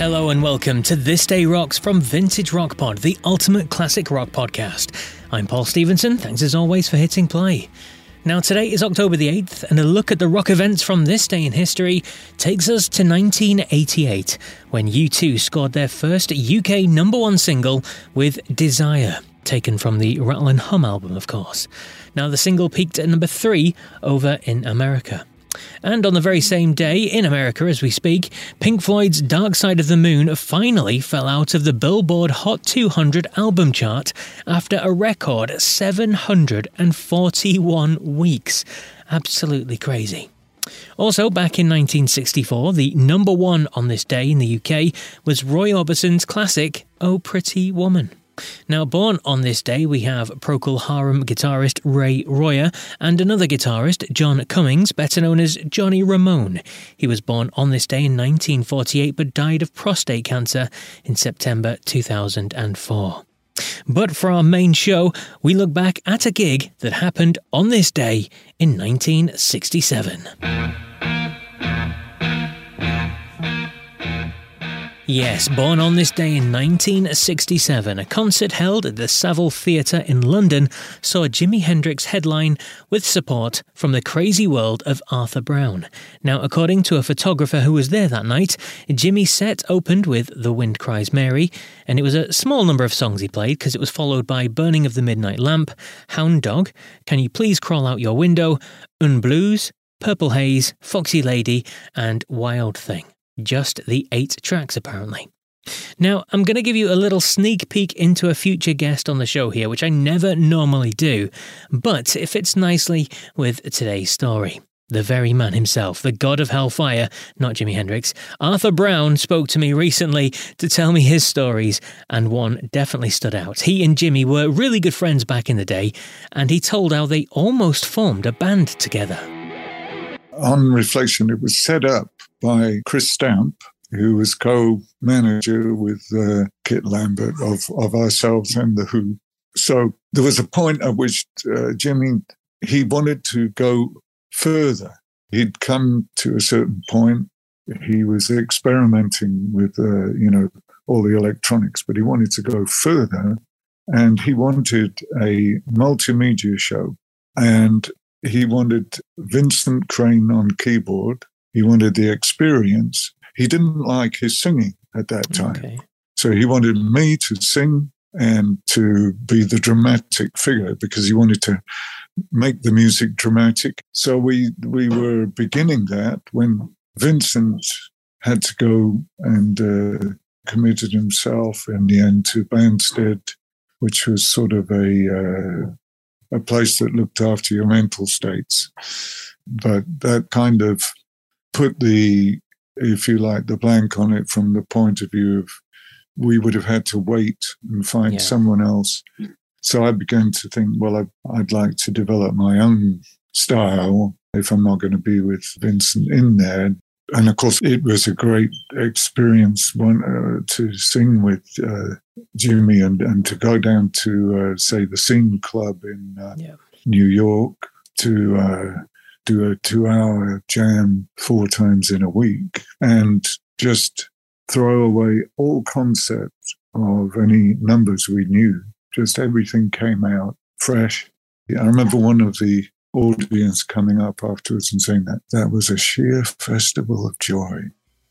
Hello and welcome to This Day Rocks from Vintage Rock Pod, the ultimate classic rock podcast. I'm Paul Stevenson. Thanks as always for hitting play. Now, today is October the 8th, and a look at the rock events from this day in history takes us to 1988, when U2 scored their first UK number one single with Desire, taken from the Rattle and Hum album, of course. Now, the single peaked at number three over in America. And on the very same day, in America as we speak, Pink Floyd's Dark Side of the Moon finally fell out of the Billboard Hot 200 album chart after a record 741 weeks. Absolutely crazy. Also, back in 1964, the number one on this day in the UK was Roy Orbison's classic Oh Pretty Woman. Now, born on this day, we have Procol Harum guitarist Ray Royer and another guitarist, John Cummings, better known as Johnny Ramone. He was born on this day in 1948 but died of prostate cancer in September 2004. But for our main show, we look back at a gig that happened on this day in 1967. Yes, born on this day in 1967, a concert held at the Saville Theatre in London saw Jimi Hendrix headline with support from the crazy world of Arthur Brown. Now, according to a photographer who was there that night, Jimi's set opened with The Wind Cries Mary, and it was a small number of songs he played because it was followed by Burning of the Midnight Lamp, Hound Dog, Can You Please Crawl Out Your Window, Un Blues, Purple Haze, Foxy Lady, and Wild Thing. Just the eight tracks, apparently. Now, I'm going to give you a little sneak peek into a future guest on the show here, which I never normally do, but it fits nicely with today's story. The very man himself, the god of hellfire, not Jimi Hendrix, Arthur Brown spoke to me recently to tell me his stories, and one definitely stood out. He and Jimi were really good friends back in the day, and he told how they almost formed a band together. On reflection, it was set up by Chris Stamp, who was co-manager with uh, Kit Lambert of, of ourselves and The Who. So there was a point at which uh, Jimi, he wanted to go further. He'd come to a certain point. He was experimenting with, uh, you know, all the electronics, but he wanted to go further and he wanted a multimedia show. And he wanted Vincent Crane on keyboard he wanted the experience. He didn't like his singing at that time. Okay. So he wanted me to sing and to be the dramatic figure because he wanted to make the music dramatic. So we we were beginning that when Vincent had to go and uh, committed himself in the end to Banstead, which was sort of a uh, a place that looked after your mental states. But that kind of put the, if you like, the blank on it from the point of view of we would have had to wait and find yeah. someone else. So I began to think, well, I, I'd like to develop my own style if I'm not going to be with Vincent in there. And of course, it was a great experience one, uh, to sing with uh, Jimi and, and to go down to, uh, say, the Scene Club in uh, yeah. New York to uh, do a two hour jam four times in a week and just throw away all concept of any numbers we knew. Just everything came out fresh. I remember one of the audience coming up afterwards and saying that that was a sheer festival of joy.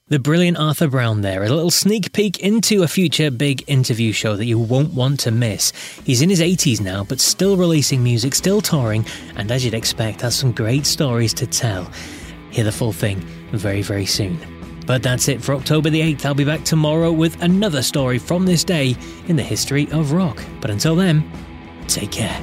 The brilliant Arthur Brown there, a little sneak peek into a future big interview show that you won't want to miss. He's in his 80s now, but still releasing music, still touring, and as you'd expect, has some great stories to tell. Hear the full thing very, very soon. But that's it for October the 8th. I'll be back tomorrow with another story from this day in the history of rock. But until then, take care.